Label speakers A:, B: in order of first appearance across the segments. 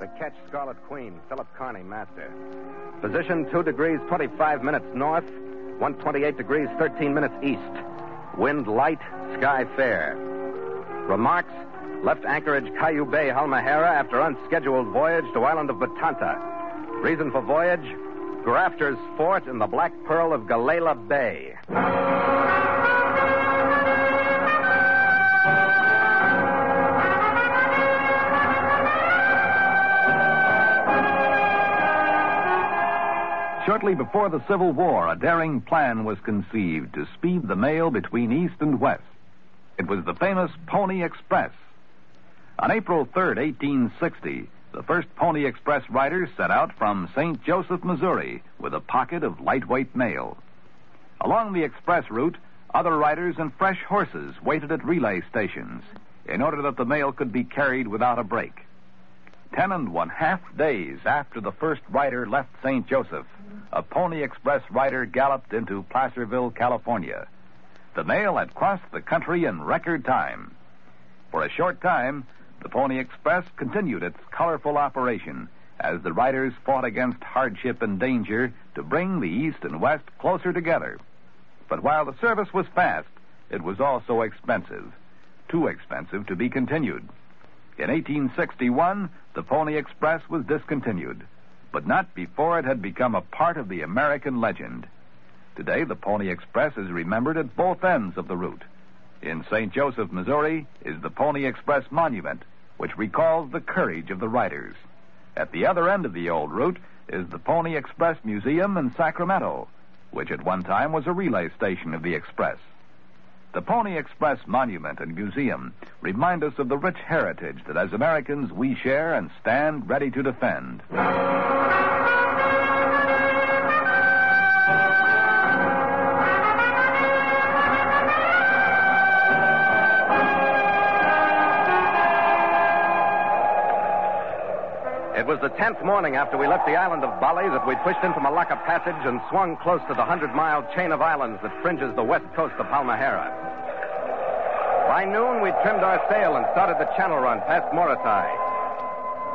A: the Ketch Scarlet Queen, Philip Carney, master. Position 2 degrees 25 minutes north, 128 degrees 13 minutes east. Wind light, sky fair. Remarks left anchorage Cayuga Bay, Halmahera, after unscheduled voyage to island of Batanta. Reason for voyage Grafters Fort in the Black Pearl of Galela Bay.
B: Shortly before the Civil War, a daring plan was conceived to speed the mail between East and West. It was the famous Pony Express. On April 3, 1860, the first Pony Express riders set out from St. Joseph, Missouri, with a pocket of lightweight mail. Along the express route, other riders and fresh horses waited at relay stations in order that the mail could be carried without a break. Ten and one half days after the first rider left St. Joseph, a Pony Express rider galloped into Placerville, California. The mail had crossed the country in record time. For a short time, the Pony Express continued its colorful operation as the riders fought against hardship and danger to bring the East and West closer together. But while the service was fast, it was also expensive. Too expensive to be continued. In 1861, the Pony Express was discontinued, but not before it had become a part of the American legend. Today, the Pony Express is remembered at both ends of the route. In St. Joseph, Missouri, is the Pony Express Monument, which recalls the courage of the riders. At the other end of the old route is the Pony Express Museum in Sacramento, which at one time was a relay station of the Express. The Pony Express Monument and Museum remind us of the rich heritage that as Americans we share and stand ready to defend.
A: It was the tenth morning after we left the island of Bali that we pushed into Molucca Passage and swung close to the hundred mile chain of islands that fringes the west coast of Halmahera. By noon, we'd trimmed our sail and started the channel run past Morotai.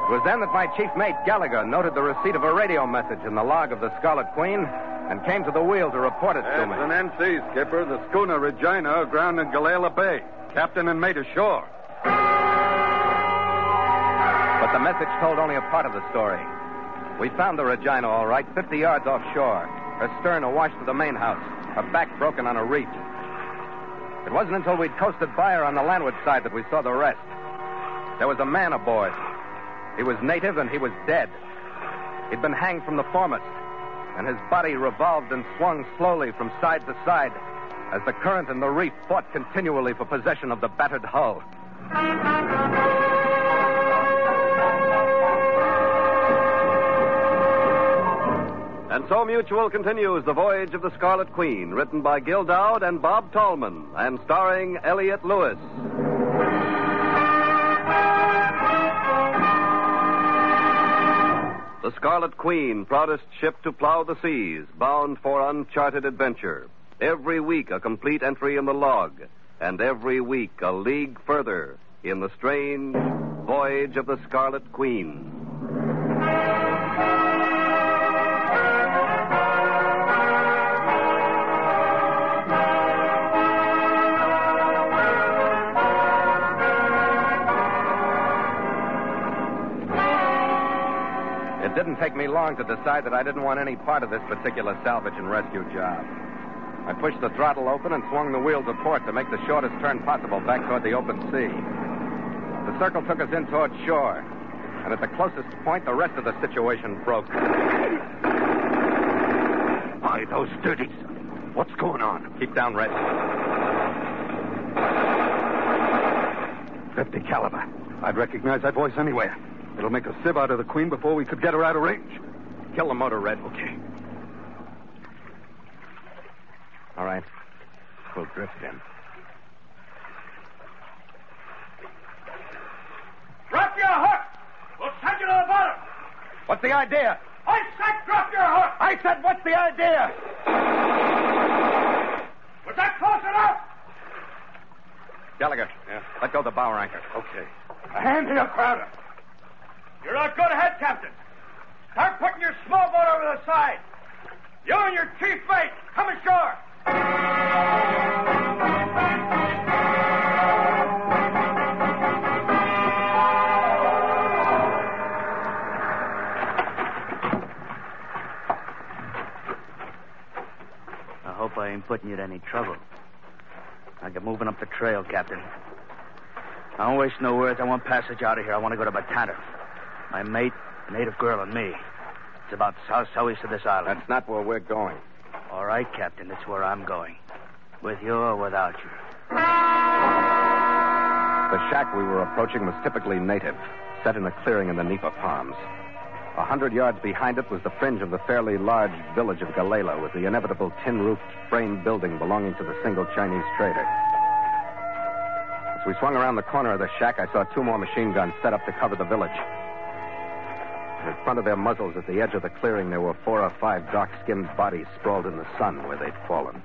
A: It was then that my chief mate, Gallagher, noted the receipt of a radio message in the log of the Scarlet Queen and came to the wheel to report it to
C: It's
A: me.
C: an NC, Skipper. The schooner Regina aground in Galela Bay. Captain and mate ashore.
A: But the message told only a part of the story. We found the Regina all right, 50 yards offshore, her stern awash to the main house, her back broken on a reef. It wasn't until we'd coasted by her on the landward side that we saw the rest. There was a man aboard. He was native and he was dead. He'd been hanged from the foremast, and his body revolved and swung slowly from side to side as the current and the reef fought continually for possession of the battered hull.
D: And so Mutual continues The Voyage of the Scarlet Queen, written by Gil Doud and Bob Tallman, and starring Elliott Lewis. The Scarlet Queen, proudest ship to plow the seas, bound for uncharted adventure. Every week a complete entry in the log, and every week a league further in the strange voyage of the Scarlet Queen.
A: Didn't take me long to decide that I didn't want any part of this particular salvage and rescue job. I pushed the throttle open and swung the wheel to port to make the shortest turn possible back toward the open sea. The circle took us in toward shore, and at the closest point, the rest of the situation broke.
C: By those dirties. What's going on?
A: Keep down, Red.
C: 50 caliber. I'd recognize that voice anywhere. It'll make a sieve out of the Queen before we could get her out of range.
A: Kill the motor, Red.
C: Okay.
A: All right. We'll drift in.
E: Drop your hook! We'll send you to the bottom!
A: What's the idea?
E: I said drop your hook!
A: I said, what's the idea?
E: Was that close enough?
A: Gallagher. Yeah. Let go the bow anchor.
C: Okay.
E: A hand here, Crowder. You're not good ahead, captain. Start putting your small boat over the side. You and your chief mate, come ashore.
F: I hope I ain't putting you to any trouble. I get moving up the trail, Captain. I don't waste no words. I want passage out of here. I want to go to Batanta. My mate, native girl, and me. It's about south southeast of this island.
A: That's not where we're going.
F: All right, Captain. That's where I'm going. With you or without you.
A: The shack we were approaching was typically native, set in a clearing in the nipa palms. A hundred yards behind it was the fringe of the fairly large village of Galela with the inevitable tin-roofed frame building belonging to the single Chinese trader. As we swung around the corner of the shack, I saw two more machine guns set up to cover the village. In front of their muzzles at the edge of the clearing, there were four or five dark-skinned bodies sprawled in the sun where they'd fallen.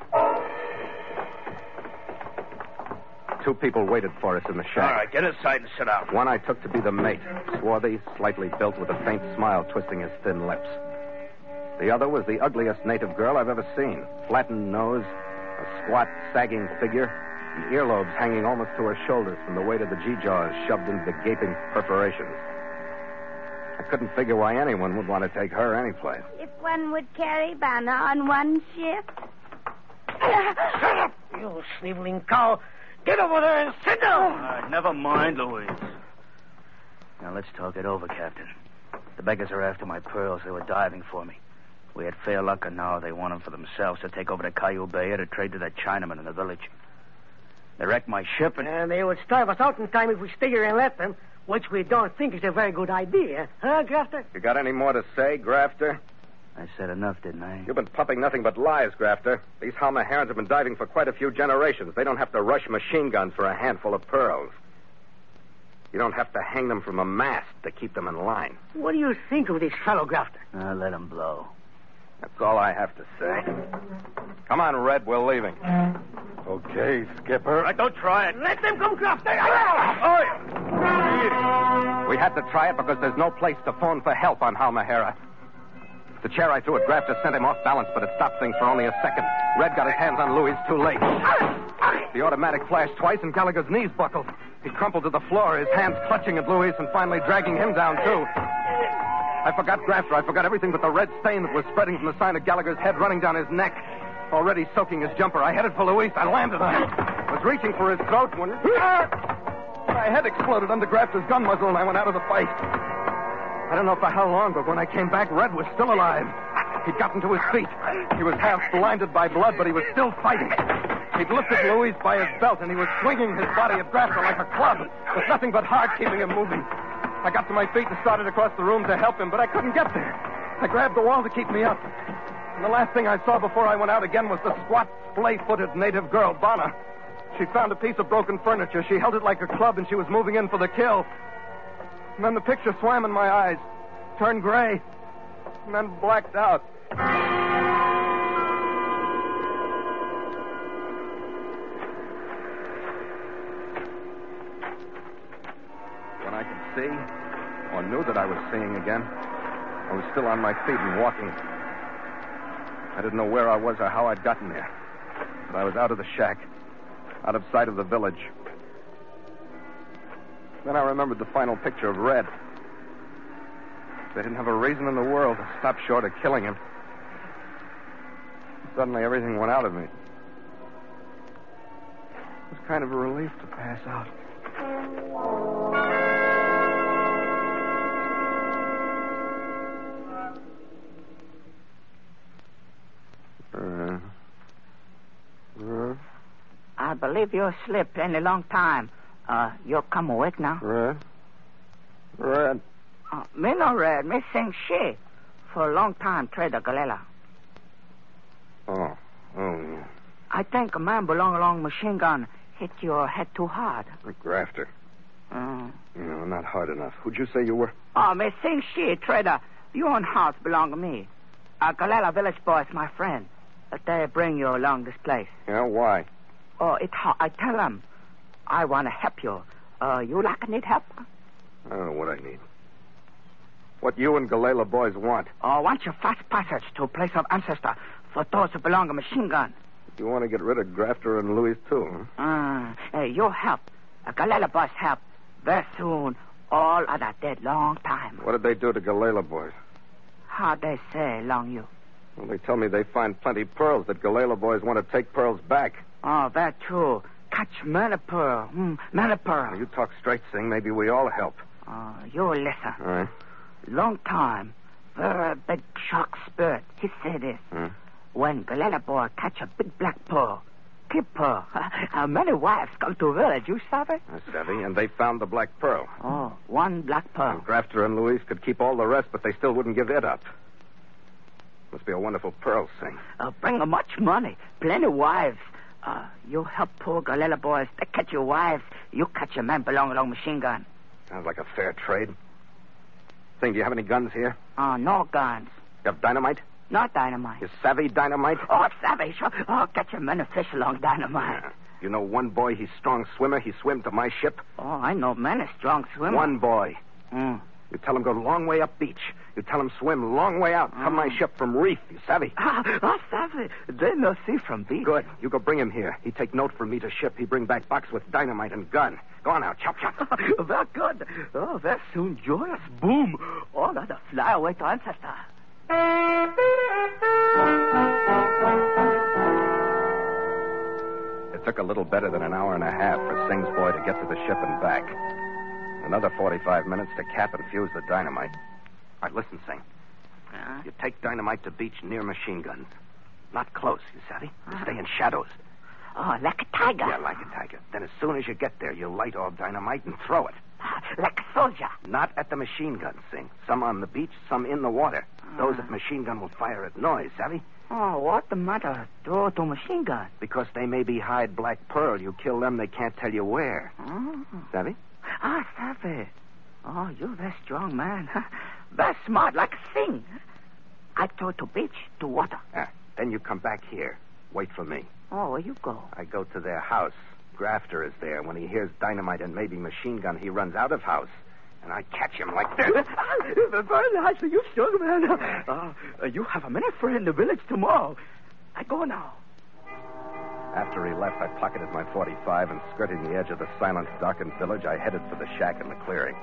A: Two people waited for us in the shack.
F: All right, get inside and sit down.
A: One I took to be the mate, swarthy, slightly built, with a faint smile twisting his thin lips. The other was the ugliest native girl I've ever seen. Flattened nose, a squat, sagging figure, and earlobes hanging almost to her shoulders from the weight of the G-jaws shoved into the gaping perforations. I couldn't figure why anyone would want to take her anyplace.
G: If one would carry Banner on one ship.
H: Shut up, you sniveling cow. Get over there and sit down.
F: All right, never mind, Luis. Now, let's talk it over, Captain. The beggars are after my pearls. They were diving for me. We had fair luck, and now they want them for themselves to take over to Caillou Bay or to trade to that Chinaman in the village. They wrecked my ship, and...
H: And they would starve us out in time if we stay here and let them, which we don't think is a very good idea. Huh, Grafter?
A: You got any more to say, Grafter?
F: I said enough, didn't I?
A: You've been pumping nothing but lies, Grafter. These Halmaherans have been diving for quite a few generations. They don't have to rush machine guns for a handful of pearls. You don't have to hang them from a mast to keep them in line.
H: What do you think of this fellow, Grafter?
F: Uh, let him blow.
A: That's all I have to say. Come on, Red. We're leaving.
C: Okay, Skipper.
F: Right, don't try it.
H: Let them come, Grafter.
A: We had to try it because there's no place to phone for help on Halmahera. The chair I threw at Grafter sent him off balance, but it stopped things for only a second. Red got his hands on Luis too late. The automatic flashed twice, and Gallagher's knees buckled. He crumpled to the floor, his hands clutching at Luis and finally dragging him down, too. I forgot Grafter. I forgot everything but the red stain that was spreading from the side of Gallagher's head running down his neck. Already soaking his jumper. I headed for Luis. I landed on him. Was reaching for his throat when... My head exploded under Grafter's gun muzzle, and I went out of the fight. I don't know for how long, but when I came back, Red was still alive. He'd gotten to his feet. He was half blinded by blood, but he was still fighting. He'd lifted Luis by his belt, and he was swinging his body at Grafter like a club, with nothing but heart keeping him moving. I got to my feet and started across the room to help him, but I couldn't get there. I grabbed the wall to keep me up. And the last thing I saw before I went out again was the squat, splay-footed native girl, Bana. She found a piece of broken furniture. She held it like a club, and she was moving in for the kill. And then the picture swam in my eyes, turned gray, and then blacked out. Knew that I was seeing again, I was still on my feet and walking. I didn't know where I was or how I'd gotten there. But I was out of the shack, out of sight of the village. Then I remembered the final picture of Red. They didn't have a reason in the world to stop short of killing him. Suddenly, everything went out of me. It was kind of a relief to pass out.
I: Believe you slept any long time. Uh, you come awake now?
A: Red? Red?
I: Uh, me no red, me sing she. For a long time, Trader Galela.
A: Oh. Oh, yeah.
I: I think a man belong along machine gun hit your head too hard.
A: A grafter.
I: Uh,
A: No, not hard enough. Who'd you say you were?
I: oh, me sing she, Trader. Your own house belong to me. Uh, Galela village is my friend. But they bring you along this place.
A: Yeah, why?
I: Oh, it hot. I tell them. I want to help you. Uh, you like need help?
A: I don't know what I need. What you and Galela boys want.
I: Oh, want your fast passage to a place of ancestor for those who belong to machine gun.
A: You want to get rid of Grafter and Luis, too, huh?
I: Ah, hey, your help. Uh, Galela boys help. Very soon, all of that dead long time.
A: What did they do to Galela boys?
I: How they say, long you.
A: Well, they tell me they find plenty pearls that Galela boys want to take pearls back.
I: Oh, that true. Catch many pearl. Mm.
A: Now, you talk straight, Sing. Maybe we all help.
I: Oh, you listen.
A: All right.
I: Long time, very big shark spirit. He say this.
A: Hmm.
I: When boy catch a big black pearl, keep pearl. How many wives come to village, you sabe?
A: I savvy. And they found the black pearl.
I: Oh, one black pearl.
A: And Grafter and Luis could keep all the rest, but they still wouldn't give it up. Must be a wonderful pearl, Sing.
I: Uh, bring a much money, plenty wives. Uh, you help poor Galela boys. They catch your wives. You catch your men belong along machine gun.
A: Sounds like a fair trade. Thing, do you have any guns here?
I: Oh, no guns.
A: You have dynamite?
I: Not dynamite.
A: You savvy dynamite?
I: Oh, savvy. Sure. Oh, get your men a fish along dynamite.
A: Yeah. You know one boy, he's strong swimmer. He swim to my ship.
I: Oh, I know men a strong swimmer.
A: One boy.
I: Mm.
A: You tell him go long way up beach. You tell him swim long way out. Come my ship from reef. You savvy?
I: Ah, oh, savvy. They no see from beach.
A: Good. You go bring him here. He take note for me to ship. He bring back box with dynamite and gun. Go on now, chop chop.
I: very good. Oh, very soon joyous boom. All of the fly away to ancestor.
A: It took a little better than an hour and a half for Sing's boy to get to the ship and back. Another 45 minutes to cap and fuse the dynamite. All right, listen, Sing.
I: Uh,
A: You take dynamite to beach near machine guns. Not close, you savvy? You stay in shadows.
I: oh, like a tiger.
A: Yeah, like a tiger. Then as soon as you get there, you light all dynamite and throw it.
I: Ah, Like a soldier.
A: Not at the machine guns, Sing. Some on the beach, some in the water. Those at machine gun will fire at noise, savvy?
I: Oh, what the matter? Throw to machine gun.
A: Because they may be hide black pearl. You kill them, they can't tell you where.
I: Oh.
A: Savvy?
I: Ah, savvy. Oh, you're very strong man. very smart, like a thing. I throw to beach, to water.
A: Ah, then you come back here. Wait for me.
I: Oh, where you go?
A: I go to their house. Grafter is there. When he hears dynamite and maybe machine gun, he runs out of house. And I catch him like this.
I: very nice of you, strong man. Uh, you have a many friend in the village tomorrow. I go now.
A: After he left, I pocketed my 45 and skirting the edge of the silent, darkened village, I headed for the shack in the clearing.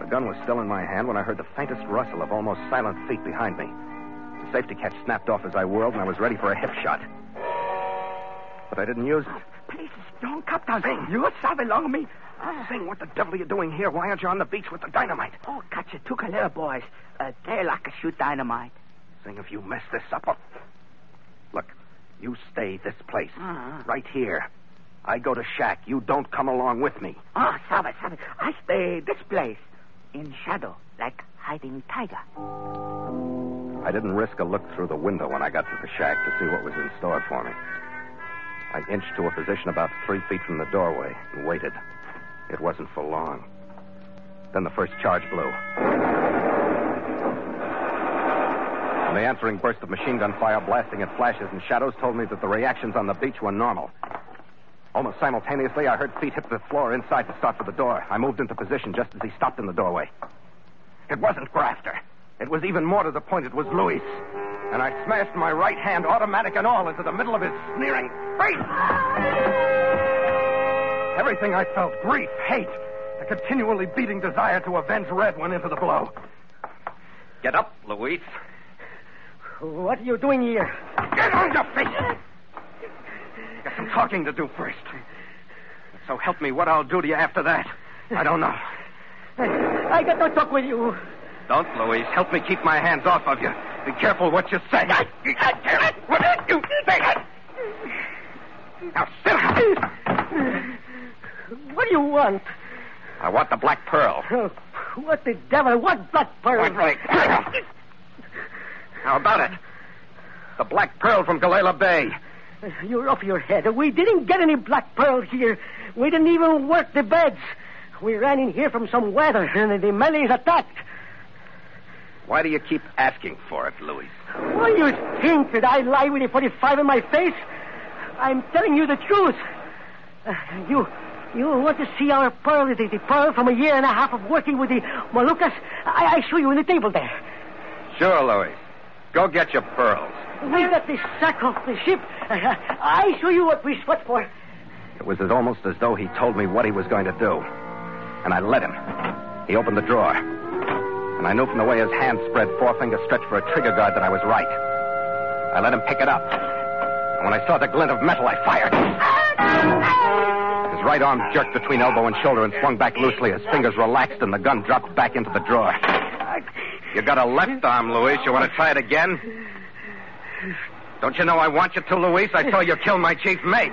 A: The gun was still in my hand when I heard the faintest rustle of almost silent feet behind me. The safety catch snapped off as I whirled, and I was ready for a hip shot. But I didn't use it.
I: Please, don't cut down. You savvy long me.
A: Sing, what the devil are you doing here? Why aren't you on the beach with the dynamite?
I: Oh, catch it. Two little boys. Uh, they like to shoot dynamite.
A: Sing, if you mess this up, I'll... Look, you stay this place.
I: Uh-huh.
A: Right here. I go to shack. You don't come along with me.
I: Oh, savvy, savvy. I stay this place. In shadow, like hiding tiger.
A: I didn't risk a look through the window when I got to the shack to see what was in store for me. I inched to a position about three feet from the doorway and waited. It wasn't for long. Then the first charge blew. And the answering burst of machine gun fire blasting at flashes and shadows told me that the reactions on the beach were normal. Almost simultaneously, I heard feet hit the floor inside to start for the door. I moved into position just as he stopped in the doorway. It wasn't Grafter. It was even more to the point, it was Luis. And I smashed my right hand, automatic and all, into the middle of his sneering face. Everything I felt grief, hate, a continually beating desire to avenge Red went into the blow. Get up, Luis.
H: What are you doing here?
A: Get on your feet. Talking to do first. So help me, what I'll do to you after that. I don't know.
H: I got to talk with you.
A: Don't, Luis. Help me keep my hands off of you. Be careful what you say. I, I. What you say? Now sit down.
H: What do you want?
A: I want the black pearl.
H: Oh, what the devil? What black pearl?
A: Point blank. How about it? The black pearl from Galela Bay.
H: You're off your head. We didn't get any black pearl here. We didn't even work the beds. We ran in here from some weather, and the Malays attacked.
A: Why do you keep asking for it, Luis?
H: What do you think? Did I lie with a 45 in my face? I'm telling you the truth. Uh, you You want to see our pearl, the, the pearl from a year and a half of working with the Moluccas? I, I show you in the table there.
A: Sure, Luis. Go get your pearls.
H: We got the sack off the ship. I show you what we sweat for.
A: It was as almost as though he told me what he was going to do. And I let him. He opened the drawer. And I knew from the way his hand spread, forefinger stretched for a trigger guard, that I was right. I let him pick it up. And when I saw the glint of metal, I fired. His right arm jerked between elbow and shoulder and swung back loosely. His fingers relaxed and the gun dropped back into the drawer. You got a left arm, Luis. You want to try it again? Don't you know I want you to, Luis? I saw you kill my chief mate.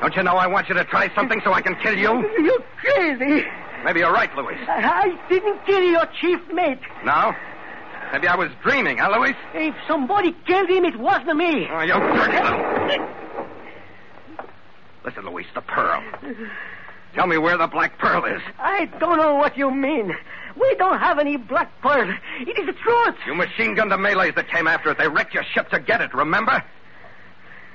A: Don't you know I want you to try something so I can kill you?
H: You're crazy.
A: Maybe you're right, Luis.
H: I didn't kill your chief mate.
A: No? Maybe I was dreaming, huh, Luis?
H: If somebody killed him, it wasn't me.
A: Oh, you dirty little... Listen, Luis, the pearl. Tell me where the black pearl is.
H: I don't know what you mean. We don't have any black pearl. It is the truth.
A: You machine gunned the Malays that came after it. They wrecked your ship to get it, remember?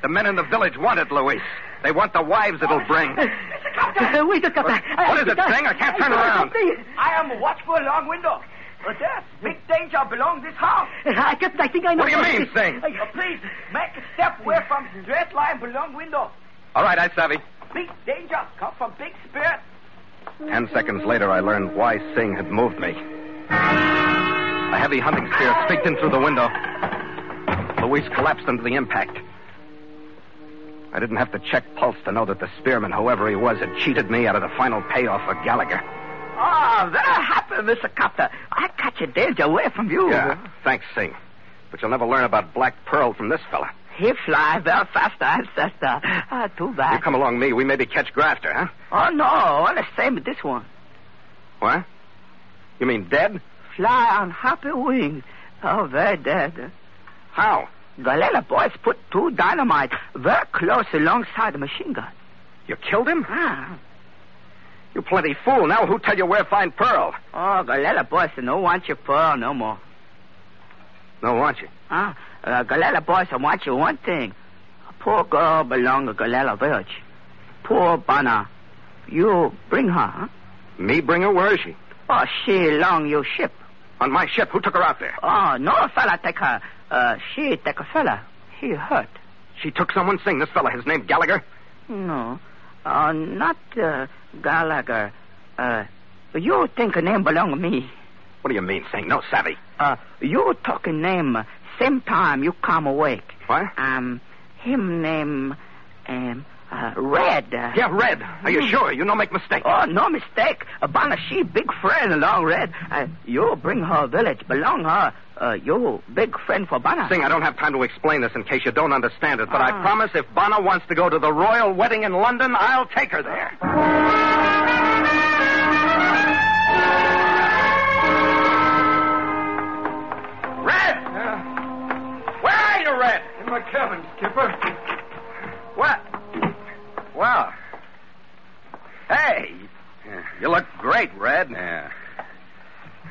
A: The men in the village want it, Luis. They want the wives it'll bring.
H: Uh, wait a couple.
A: What is it, Sing? I can't turn around.
I: I am watchful long window. But there's big danger belong this house.
H: I, Captain, I think I know.
A: What do you mean, Sing?
I: Uh, please, make a step away from straight line belong window.
A: All right, I savvy.
I: Big danger come from big spirit.
A: Ten seconds later, I learned why Sing had moved me. A heavy hunting spear streaked in through the window. Luis collapsed under the impact. I didn't have to check pulse to know that the spearman, whoever he was, had cheated me out of the final payoff for Gallagher.
I: Oh, that happened, Mr. Captain. I catch a danger away from you.
A: Yeah, thanks, Sing. But you'll never learn about Black Pearl from this fella.
I: He fly very faster, ancestor. Ah, too bad.
A: You come along me, we maybe catch Grafter, huh?
I: Oh, no, on the same with this one.
A: What? You mean dead?
I: Fly on happy wings. Oh, very dead.
A: How?
I: Galena boys put two dynamite very close alongside the machine gun.
A: You killed him?
I: Ah.
A: You plenty fool. Now who tell you where find Pearl?
I: Oh, Galena boys no want you pearl no more.
A: No, want you?
I: Huh? Uh, Galena boys I want you one thing. A poor girl belong to Galena village. Poor Bana. You bring her, huh?
A: Me bring her? Where is she?
I: Oh, she along your ship.
A: On my ship. Who took her out there?
I: Oh, no fella take her. Uh, she take a fella. He hurt.
A: She took someone sing. This fella, his name Gallagher?
I: No. Uh, not uh, Gallagher. Uh, you think a name belong to me.
A: What do you mean, Sing? No savvy.
I: Uh, you talking name same time you come awake.
A: What?
I: Um, him name, um, uh, Red.
A: Yeah, Red. Are you sure? You no make mistake.
I: Oh, no mistake. Bana, she big friend along Red. Uh, you bring her village, belong her. Uh, you big friend for Bana.
A: Sing, I don't have time to explain this in case you don't understand it, but I
I: Ah.
A: promise if Bana wants to go to the royal wedding in London, I'll take her there.
C: My cabin, Skipper.
A: What? Well. Hey, you look great, Red.
C: Yeah.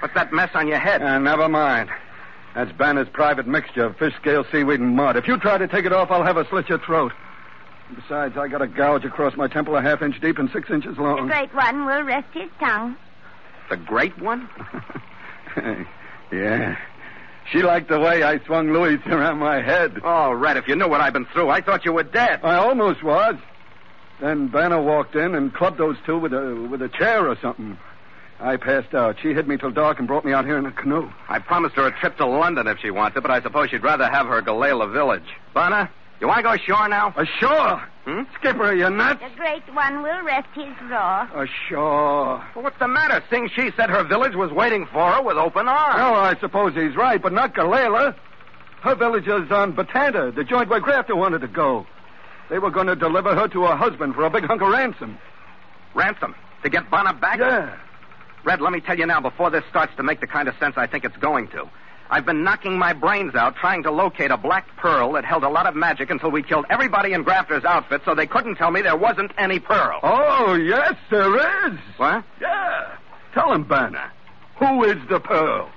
A: What's that mess on your head?
C: Uh, never mind. That's Bana's private mixture of fish scale, seaweed, and mud. If you try to take it off, I'll have a slit your throat. Besides, I got a gouge across my temple a half inch deep and six inches long.
G: The great one will rest his tongue.
A: The great one?
C: yeah. She liked the way I swung Luis around my head.
A: Oh, Red, if you knew what I've been through, I thought you were dead.
C: I almost was. Then Bana walked in and clubbed those two with a with a chair or something. I passed out. She hid me till dark and brought me out here in a canoe.
A: I promised her a trip to London if she wants it, but I suppose she'd rather have her Galela village. Bana, you want to go ashore now?
C: Ashore.
A: Hmm?
C: Skipper, are you nuts?
G: The great one will rest his raw.
C: Ashore.
A: Well, what's the matter? Sing She said her village was waiting for her with open arms.
C: Oh, I suppose he's right, but not Galela. Her village is on Batanta, the joint where Grafter wanted to go. They were going to deliver her to her husband for a big hunk of ransom.
A: Ransom. To get Bana back?
C: Yeah.
A: Red, let me tell you now, before this starts to make the kind of sense I think it's going to. I've been knocking my brains out trying to locate a black pearl that held a lot of magic until we killed everybody in Grafter's outfit so they couldn't tell me there wasn't any pearl.
C: Oh, yes, there is.
A: What?
C: Yeah. Tell him, Bana. Who is the pearl?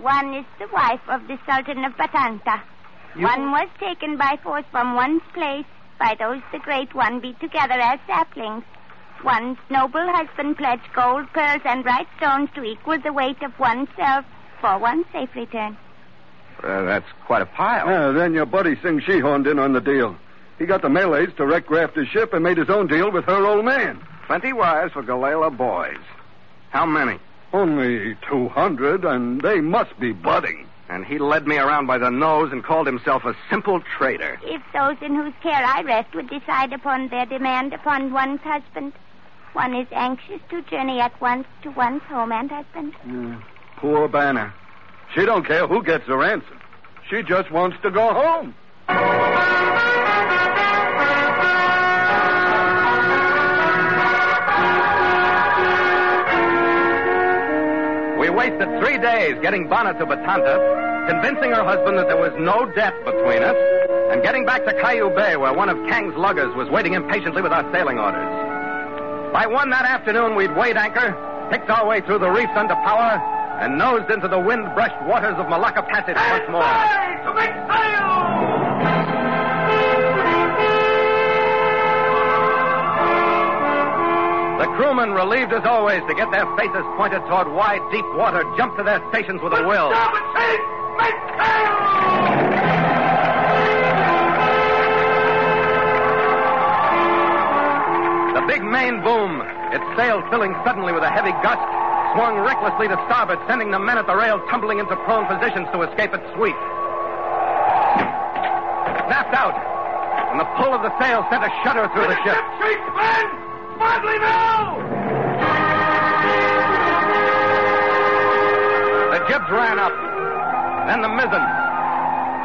G: One is the wife of the Sultan of Batanta. One was taken by force from one's place by those the great one beat together as saplings. One's noble husband pledged gold, pearls, and bright stones to equal the weight of oneself for one safe return.
A: Uh, that's quite a pile.
C: Yeah, then your buddy Sing She horned in on the deal. He got the Malays to wreck graft his ship and made his own deal with her old man.
A: Plenty wise for Galela boys. How many?
C: Only 200, and they must be budding.
A: And he led me around by the nose and called himself a simple trader.
G: If those in whose care I rest would decide upon their demand upon one's husband, one is anxious to journey at once to one's home and husband.
C: Yeah. Poor Bana. She don't care who gets the ransom. She just wants to go home.
A: We wasted three days getting Bana to Batanta, convincing her husband that there was no debt between us, and getting back to Caillou Bay, where one of Kang's luggers was waiting impatiently with our sailing orders. By one that afternoon, we'd weighed anchor, picked our way through the reefs under power, and nosed into the wind-brushed waters of Molucca Passage once more.
E: to make sail!
A: The crewmen, relieved as always to get their faces pointed toward wide, deep water, jumped to their stations with a will.
E: Make sail!
A: The big main boom, its sail filling suddenly with a heavy gust, swung recklessly to starboard, sending the men at the rail tumbling into prone positions to escape its sweep. Snapped out, and the pull of the sail sent a shudder through the ship.
E: Shriek, men! Smartly now!
A: The jibs ran up, then the mizzen.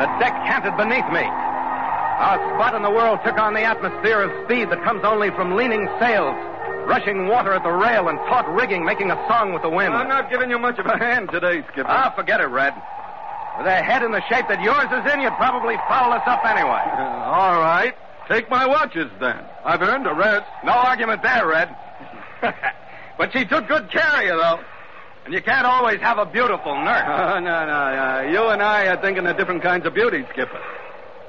A: The deck canted beneath me. Our spot in the world took on the atmosphere of speed that comes only from leaning sails, rushing water at the rail, and taut rigging making a song with the wind.
C: I'm not giving you much of a hand today, Skipper.
A: Ah, forget it, Red. With a head in the shape that yours is in, you'd probably foul us up anyway.
C: Uh, all right. Take my watches, then. I've earned a rest.
A: No argument there, Red. but she took good care of you, though. And you can't always have a beautiful nurse.
C: Oh, no, no, no. You and I are thinking of different kinds of beauty, Skipper.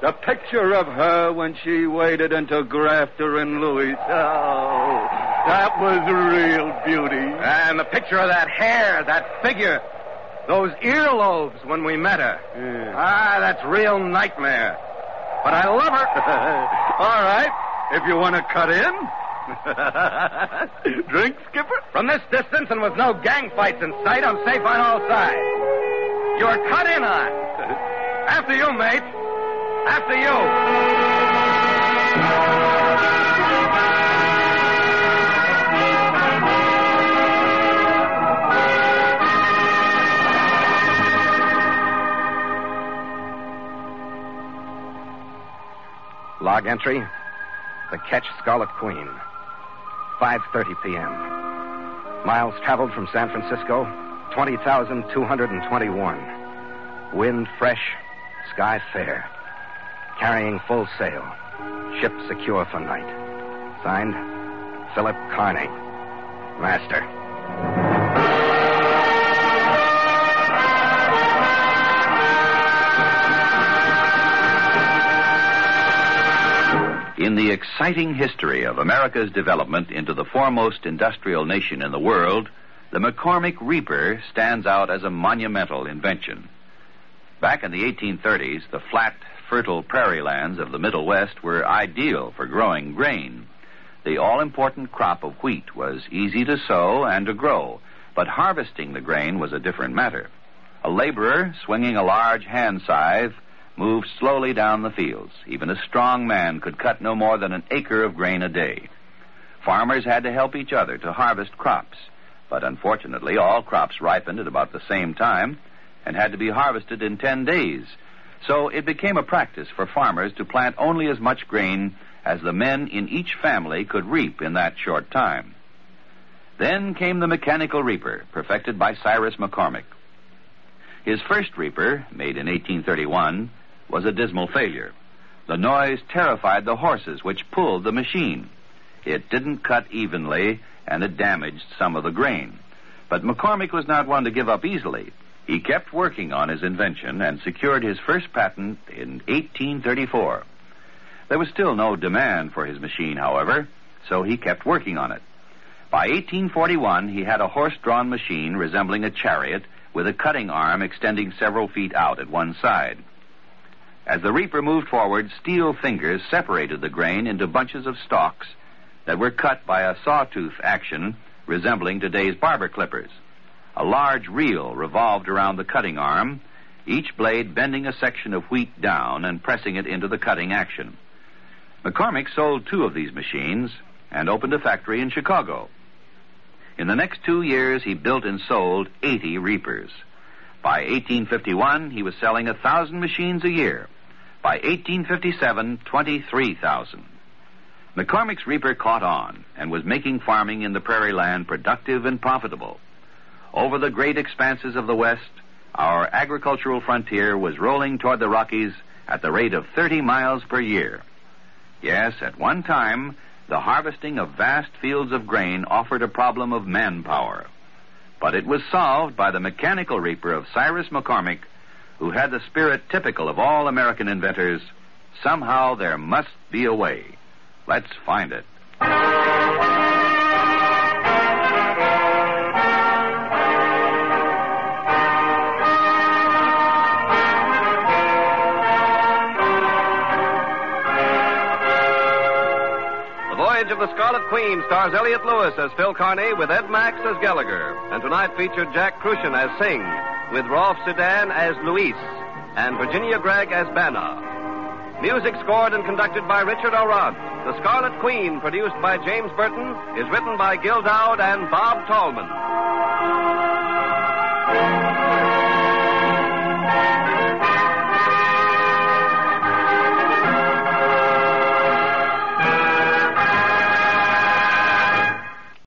C: The picture of her when she waded into Grafter and Luis. Oh, that was real beauty.
A: And the picture of that hair, that figure, those earlobes when we met her.
C: Yeah.
A: Ah, that's real nightmare. But I love her.
C: All right. If you want to cut in. Drink, Skipper?
A: From this distance and with no gang fights in sight, I'm safe on all sides. You're cut in on. After you, mate. After you. Log entry. The Ketch Scarlet Queen. 5:30 p.m. Miles traveled from San Francisco 20,221. Wind fresh, sky fair. Carrying full sail. Ship secure for night. Signed, Philip Carney. Master.
J: The exciting history of America's development into the foremost industrial nation in the world, the McCormick Reaper stands out as a monumental invention. Back in the 1830s, the flat, fertile prairie lands of the Middle West were ideal for growing grain. The all important crop of wheat was easy to sow and to grow, but harvesting the grain was a different matter. A laborer swinging a large hand scythe moved slowly down the fields. Even a strong man could cut no more than an acre of grain a day. Farmers had to help each other to harvest crops, but unfortunately, all crops ripened at about the same time and had to be harvested in 10 days. So it became a practice for farmers to plant only as much grain as the men in each family could reap in that short time. Then came the mechanical reaper, perfected by Cyrus McCormick. His first reaper, made in 1831, was a dismal failure. The noise terrified the horses which pulled the machine. It didn't cut evenly, and it damaged some of the grain. But McCormick was not one to give up easily. He kept working on his invention and secured his first patent in 1834. There was still no demand for his machine, however, so he kept working on it. By 1841, he had a horse drawn machine resembling a chariot with a cutting arm extending several feet out at one side. As the reaper moved forward, steel fingers separated the grain into bunches of stalks that were cut by a sawtooth action resembling today's barber clippers. A large reel revolved around the cutting arm, each blade bending a section of wheat down and pressing it into the cutting action. McCormick sold two of these machines and opened a factory in Chicago. In the next two years, he built and sold 80 reapers. By 1851, he was selling a thousand machines a year. By 1857, 23,000. McCormick's reaper caught on and was making farming in the prairie land productive and profitable. Over the great expanses of the West, our agricultural frontier was rolling toward the Rockies at the rate of 30 miles per year. Yes, at one time, the harvesting of vast fields of grain offered a problem of manpower. But it was solved by the mechanical reaper of Cyrus McCormick, who had the spirit typical of all American inventors. Somehow there must be a way. Let's find it.
D: Of the Scarlet Queen stars Elliott Lewis as Phil Carney with Ed Max as Gallagher. And tonight featured Jack Kruschen as Sing, with Rolfe Sedan as Luis, and Virginia Gregg as Bana. Music scored and conducted by Richard Aurandt. The Scarlet Queen, produced by James Burton, is written by Gil Doud and Bob Tallman.